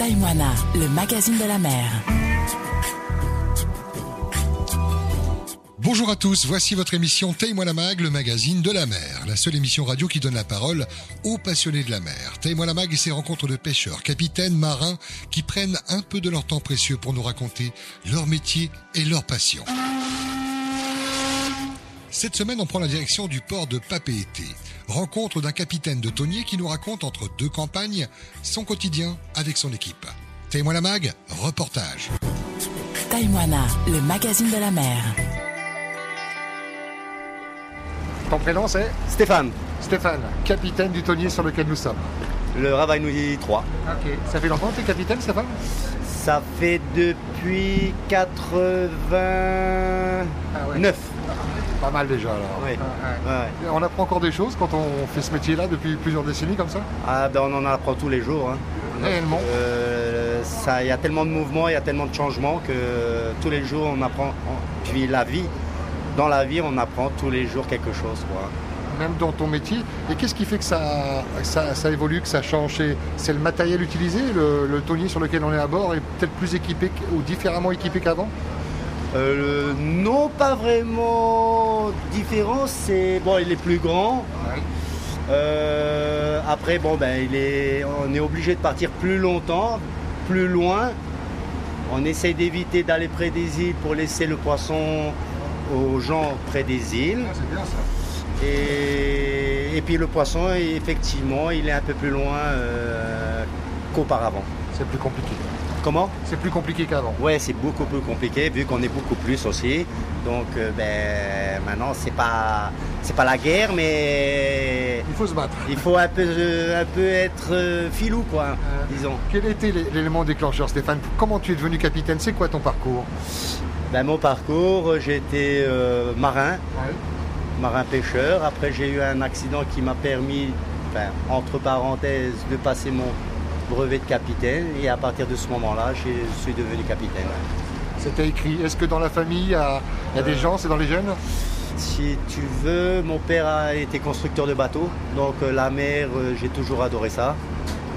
Taïwana, le magazine de la mer. Bonjour à tous, voici votre émission Taille-moi la mag, le magazine de la mer, la seule émission radio qui donne la parole aux passionnés de la mer. La mag et ses rencontres de pêcheurs, capitaines, marins qui prennent un peu de leur temps précieux pour nous raconter leur métier et leur passion. Cette semaine, on prend la direction du port de Papeete. Rencontre d'un capitaine de tonnier qui nous raconte entre deux campagnes son quotidien avec son équipe. La mag, reportage. Taïwana, le magazine de la mer. Ton prénom c'est Stéphane, Stéphane, capitaine du tonnier sur lequel nous sommes. le Ravainouilly 3. Ok. Ça fait longtemps que tu es capitaine Stéphane? Ça fait depuis 89. Ah ouais. Pas mal déjà alors. Oui. Ouais, ouais. Ouais. On apprend encore des choses quand on fait ce métier-là depuis plusieurs décennies comme ça? Ah ben on en apprend tous les jours. hein. Réellement Euh, il y a tellement de mouvements, il y a tellement de changements que tous les jours on apprend. Puis la vie, dans la vie on apprend tous les jours quelque chose. quoi. Même dans ton métier. Et qu'est-ce qui fait que ça, ça, ça évolue, que ça change? C'est- le matériel utilisé le, le tonnier sur lequel on est à bord est peut-être plus équipé ou différemment équipé qu'avant? Euh, non, pas vraiment différent. C'est bon, il est plus grand. Euh, après, bon, ben, il est, on est obligé de partir plus longtemps, plus loin. On essaye d'éviter d'aller près des îles pour laisser le poisson aux gens près des îles. C'est bien ça. Et, et puis le poisson, effectivement, il est un peu plus loin euh, qu'auparavant. C'est plus compliqué. Comment C'est plus compliqué qu'avant. Ouais, c'est beaucoup plus compliqué vu qu'on est beaucoup plus aussi. Donc, euh, ben, maintenant, c'est pas, c'est pas la guerre, mais Il faut se battre. il faut un peu, euh, un peu être euh, filou, quoi, Euh, disons. Quel était l'é- l'élément déclencheur, Stéphane? Comment tu es devenu capitaine? C'est quoi ton parcours? Ben, mon parcours, j'ai été marin, marin pêcheur. Après, j'ai eu un accident qui m'a permis, enfin, entre parenthèses, de passer mon brevet de capitaine. Et à partir de ce moment-là, je suis devenu capitaine. C'était écrit. Est-ce que dans la famille, il y a, il y a des gens, c'est dans les jeunes? Si tu veux, mon père a été constructeur de bateaux, donc euh, la mer, euh, j'ai toujours adoré ça.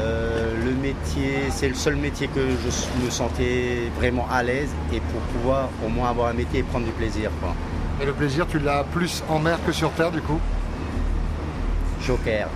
Euh, le métier, c'est le seul métier que je me sentais vraiment à l'aise et pour pouvoir au moins avoir un métier et prendre du plaisir. Quoi. Et le plaisir, tu l'as plus en mer que sur terre, du coup? Joker,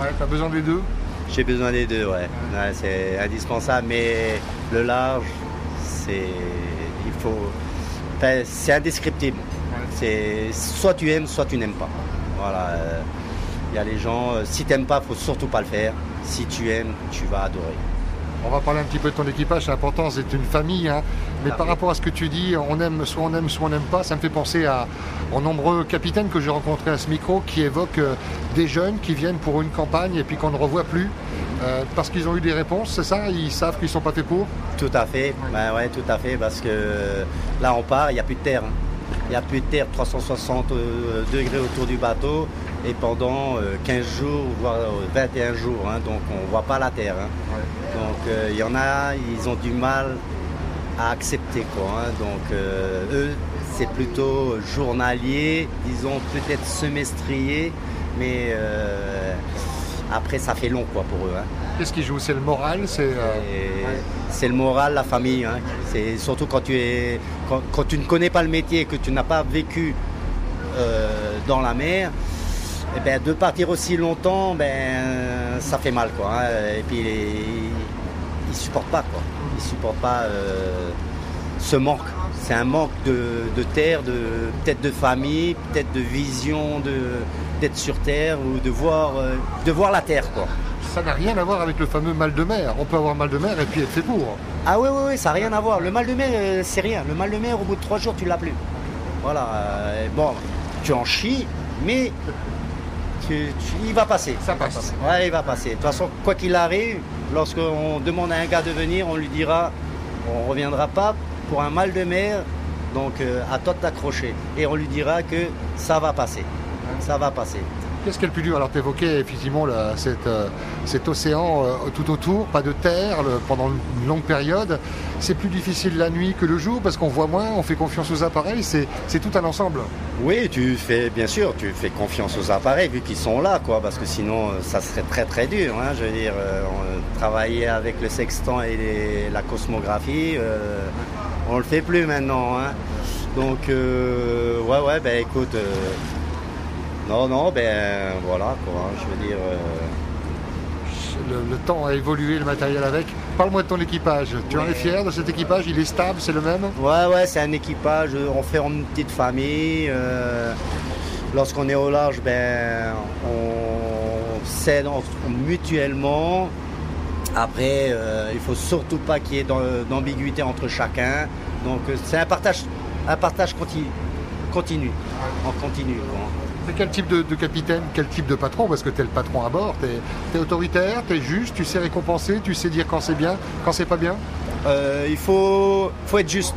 Ouais, t'as besoin des deux? J'ai besoin des deux, ouais. Ouais, c'est indispensable, mais le large, c'est. Il faut. enfin, c'est indescriptible. C'est soit tu aimes, soit tu n'aimes pas. Voilà. euh, Il y a les gens, euh, si tu n'aimes pas, il faut surtout pas le faire. Si tu aimes, tu vas adorer. On va parler un petit peu de ton équipage, c'est important, c'est une famille. hein. Mais Ah par oui. rapport à ce que tu dis, on aime, soit on aime, soit on n'aime pas, ça me fait penser à, aux nombreux capitaines que j'ai rencontrés à ce micro qui évoquent euh, des jeunes qui viennent pour une campagne et puis qu'on ne revoit plus euh, parce qu'ils ont eu des réponses, c'est ça? Ils savent qu'ils ne sont pas faits pour? Tout à fait, Ben ouais, tout à fait, parce que euh, là on part, il n'y a plus de terre. hein. Il n'y a plus de terre 360 euh, degrés autour du bateau et pendant euh, 15 jours, voire euh, 21 jours, hein, donc on ne voit pas la terre. hein. Donc euh, il y en a, ils ont du mal à accepter quoi. hein. Donc euh, eux, c'est plutôt journalier, disons peut-être semestrier, mais euh, après ça fait long quoi pour eux. Qu'est-ce qui joue C'est le moral C'est euh, ouais. Le moral, la famille. C'est surtout quand tu es, quand, quand tu ne connais pas le métier, que tu n'as pas vécu euh, dans la mer. Eh ben, de partir aussi longtemps, ben, ça fait mal quoi. hein. Et puis ils, ils supportent pas quoi. Ils supportent pas euh, ce manque. C'est un manque de, de terre, de peut-être de famille, peut-être de vision, de d'être sur terre ou de voir, euh, de voir la terre quoi. ça n'a rien à voir avec le fameux mal de mer. On peut avoir mal de mer et puis être fait pour. Ah oui, oui, oui, ça n'a rien à voir. Le mal de mer, euh, c'est rien. Le mal de mer, au bout de trois jours, tu l'as plus. Voilà. bon, tu en chies, mais tu, tu- il va passer. Ça passe. Ouais, il va passer. De toute façon, quoi qu'il arrive, lorsqu'on demande à un gars de venir, on lui dira, on ne reviendra pas pour un mal de mer, donc euh, à toi de t'accrocher. Et on lui dira que ça va passer. Ça va passer. Qu'est-ce qui est plus dur Alors, tu évoquais effectivement cette, euh, cet océan euh, tout autour, pas de terre pendant une longue période. C'est plus difficile la nuit que le jour parce qu'on voit moins, on fait confiance aux appareils, c'est tout un ensemble. Oui, tu fais, bien sûr, tu fais confiance aux appareils vu qu'ils sont là, quoi, parce que sinon, euh, ça serait très très dur. hein, je veux dire, travailler avec le sextant et la cosmographie, on le fait plus maintenant. hein. Donc, ouais, ouais, ben écoute, non, non, ben voilà, quoi. hein, je veux dire, euh, Le, le temps a évolué, le matériel avec. Parle-moi de ton équipage. Tu en es fier de cet équipage? Il est stable, c'est le même? Ouais, ouais, c'est un équipage. On fait une petite famille. euh, Lorsqu'on est au large, ben, on s'aide mutuellement. Après, euh, il faut surtout pas qu'il y ait d'am- d'ambiguïté entre chacun. Donc, euh, c'est un partage, un partage continu, continu, en continu. quoi. Quel type de, capitaine, quel type de patron Parce que tu es le patron à bord, tu es, autoritaire, tu es juste, tu sais récompenser, tu sais dire quand c'est bien, quand c'est pas bien. Euh, il faut, faut être juste,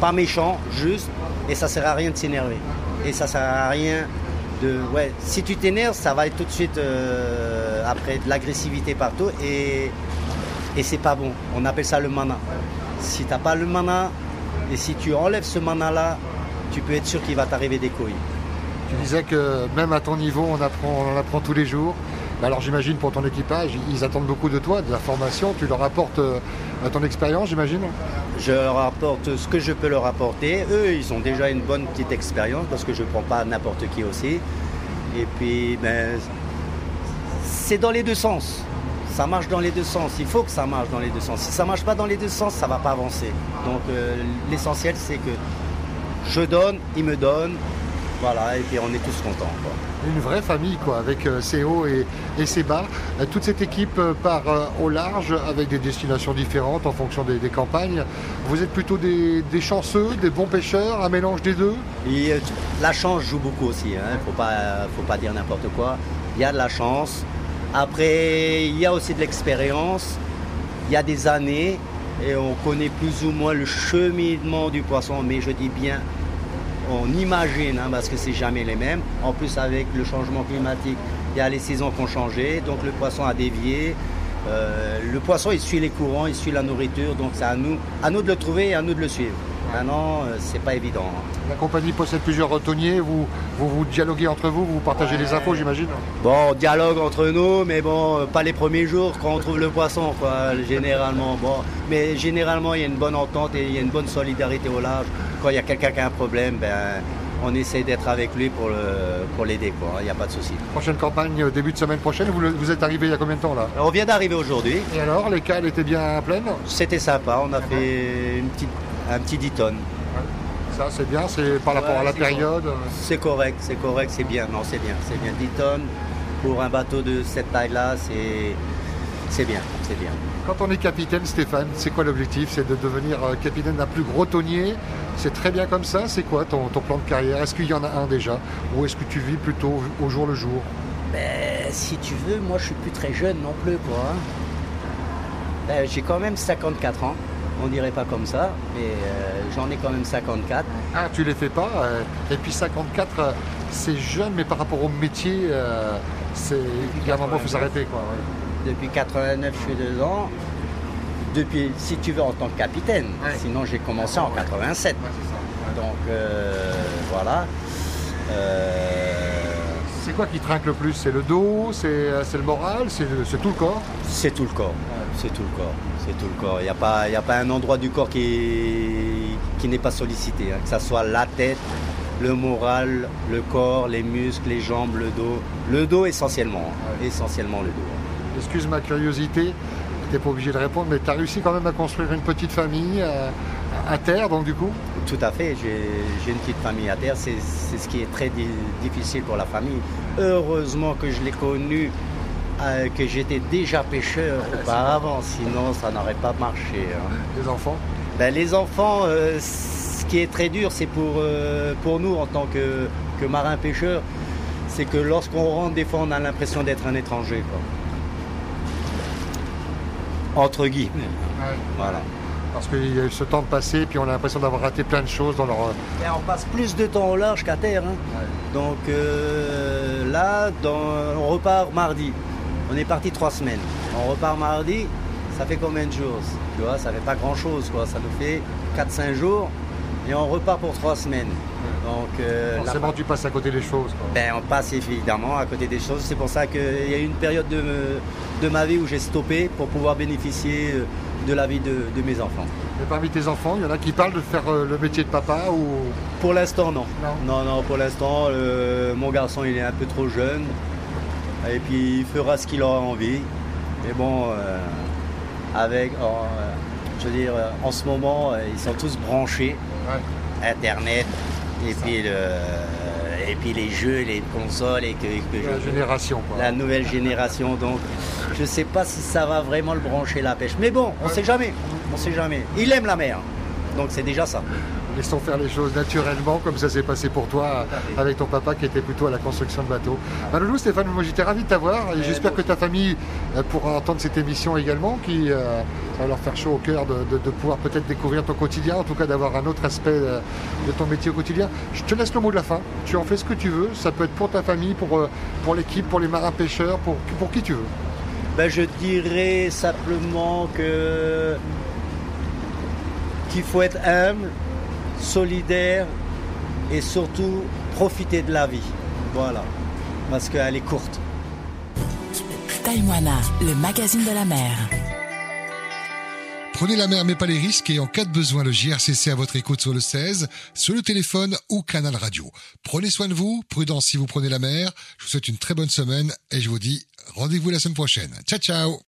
pas méchant, juste, et ça sert à rien de s'énerver. Et ça sert à rien de, ouais, si tu t'énerves, ça va être tout de suite euh, après de l'agressivité partout, et et c'est pas bon. On appelle ça le mana. Si t'as pas le mana, et si tu enlèves ce mana là, tu peux être sûr qu'il va t'arriver des couilles. Tu disais que même à ton niveau, on, apprend, on en apprend tous les jours. Alors j'imagine pour ton équipage, ils attendent beaucoup de toi, de la formation, tu leur apportes euh, ton expérience, j'imagine? Je leur apporte ce que je peux leur apporter. Eux, ils ont déjà une bonne petite expérience parce que je ne prends pas n'importe qui aussi. Et puis, ben, c'est dans les deux sens. Ça marche dans les deux sens. Il faut que ça marche dans les deux sens. Si ça marche pas dans les deux sens, ça va pas avancer. Donc, euh, l'essentiel, c'est que je donne, ils me donnent. Voilà, et puis on est tous contents. quoi. Une vraie famille, quoi, avec euh, ses hauts et, et ses bas. Euh, toute cette équipe euh, part au large avec des destinations différentes en fonction des, des campagnes. Vous êtes plutôt des, des chanceux, des bons pêcheurs, un mélange des deux? Et la chance joue beaucoup aussi, il ne faut pas, faut pas dire n'importe quoi. Il y a de la chance. Après, il y a aussi de l'expérience. Il y a des années et on connaît plus ou moins le cheminement du poisson, mais je dis bien, on imagine, hein, parce que c'est jamais les mêmes. En plus, avec le changement climatique, il y a les saisons qui ont changé, donc le poisson a dévié. Euh, le poisson, il suit les courants, il suit la nourriture, donc c'est à nous, à nous de le trouver et à nous de le suivre. Maintenant, euh, c'est pas évident. La compagnie possède plusieurs retonniers, vous vous, vous dialoguez entre vous, vous partagez les infos, j'imagine? Bon, on dialogue entre nous, mais bon, euh, pas les premiers jours quand on trouve le poisson, quoi, généralement. Bon, mais généralement, il y a une bonne entente et il y a une bonne solidarité au large. Quand il y a quelqu'un qui a un problème, ben, on essaie d'être avec lui pour le- pour l'aider, quoi. Il n'y a pas de souci. Prochaine campagne, euh, début de semaine prochaine, vous, le- vous êtes arrivé il y a combien de temps là? On vient d'arriver aujourd'hui. Et alors, les cales étaient bien pleines C'était sympa. On a fait une petite, un petit 10 tonnes. Ça, c'est bien, c'est par rapport Ouais, à la période. C'est correct, c'est correct, c'est bien. Non, c'est bien, c'est bien. 10 tonnes pour un bateau de cette taille-là, c'est c'est bien, c'est bien. Quand on est capitaine, Stéphane, c'est quoi l'objectif? C'est de devenir euh, capitaine d'un plus gros tonnier? C'est très bien comme ça? C'est quoi ton, ton plan de carrière? Est-ce qu'il y en a un déjà? Ou est-ce que tu vis plutôt au jour le jour? Ben, si tu veux, moi je suis plus très jeune non plus, quoi. hein. Ben, j'ai quand même 54 ans. On dirait pas comme ça, mais euh, j'en ai quand même 54. Ah, tu les fais pas euh, Et puis 54, euh, c'est jeune, mais par rapport au métier, c'est il y a un moment, il faut s'arrêter. Quoi, ouais. Depuis 89, je suis dedans. Depuis, si tu veux, en tant que capitaine. Ouais. Sinon, j'ai commencé en 87. Donc, voilà. Euh, C'est quoi qui trinque le plus? C'est le dos? C'est euh, le moral? C'est tout le corps? C'est tout le corps. C'est tout le corps. C'est tout le corps. Il n'y a, pas- y a pas un endroit du corps qui, qui n'est pas sollicité. hein. Que ce soit la tête, le moral, le corps, les muscles, les jambes, le dos. Le dos essentiellement. hein. Essentiellement le dos. Excuse ma curiosité, t'es pas obligé de répondre, mais tu as réussi quand même à construire une petite famille euh, à terre, donc du coup? Tout à fait. J'ai une petite famille à terre. C'est ce qui est très di- difficile pour la famille. Heureusement que je l'ai connu, euh, que j'étais déjà pêcheur auparavant. Sinon, ça n'aurait pas marché. hein. Les enfants Ben, les enfants, euh, ce qui est très dur, c'est pour, euh, pour nous en tant que, que marins-pêcheurs, c'est que lorsqu'on rentre, des fois, on a l'impression d'être un étranger. Quoi. Entre guillemets. Voilà. Parce qu'il y a eu ce temps de passer, puis on a l'impression d'avoir raté plein de choses dans leur. Et on passe plus de temps au large qu'à terre. hein. Donc euh, là, dans- on repart mardi. On est parti trois semaines. On repart mardi, ça fait combien de jours? Tu vois, ça fait pas grand chose quoi. Ça nous fait 4-5 jours et on repart pour trois semaines. Donc euh, la- Forcément, tu passes à côté des choses. quoi. ben, on passe évidemment à côté des choses. C'est pour ça qu'il y a eu une période de, de ma vie où j'ai stoppé pour pouvoir bénéficier euh, de la vie de, de mes enfants. Mais parmi tes enfants, il y en a qui parlent de faire euh, le métier de papa ou? Pour l'instant, non. Non. Non, non, pour l'instant, euh, mon garçon, il est un peu trop jeune. Et puis, il fera ce qu'il aura envie. Mais bon, euh, avec, euh, je veux dire, en ce moment, ils sont tous branchés. Ouais. Internet, et puis, le, et puis les jeux, les consoles, et que, que La je- génération. Quoi. la nouvelle génération. Donc, je ne sais pas si ça va vraiment le brancher la pêche. Mais bon, on ne sait jamais. On sait jamais. Il aime la mer. Donc, c'est déjà ça. Laissons faire les choses naturellement, comme ça s'est passé pour toi avec ton papa qui était plutôt à la construction de bateaux. Bah, Loulou, Stéphane, moi j'étais ravi de t'avoir et j'espère que ta famille euh, pourra entendre cette émission également, qui euh, va leur faire chaud au cœur de, de- de pouvoir peut-être découvrir ton quotidien, en tout cas d'avoir un autre aspect euh, de ton métier au quotidien. Je te laisse le mot de la fin. Tu en fais ce que tu veux. Ça peut être pour ta famille, pour, pour l'équipe, pour les marins pêcheurs, pour, pour qui tu veux. Ben, je dirais simplement que qu'il faut être humble, solidaire et surtout profiter de la vie. Voilà. Parce qu'elle est courte. Taïwana, le magazine de la mer. Prenez la mer mais pas les risques et en cas de besoin le JRCC à votre écoute sur le 16, sur le téléphone ou canal radio. Prenez soin de vous, prudence si vous prenez la mer. Je vous souhaite une très bonne semaine et je vous dis rendez-vous la semaine prochaine. Ciao ciao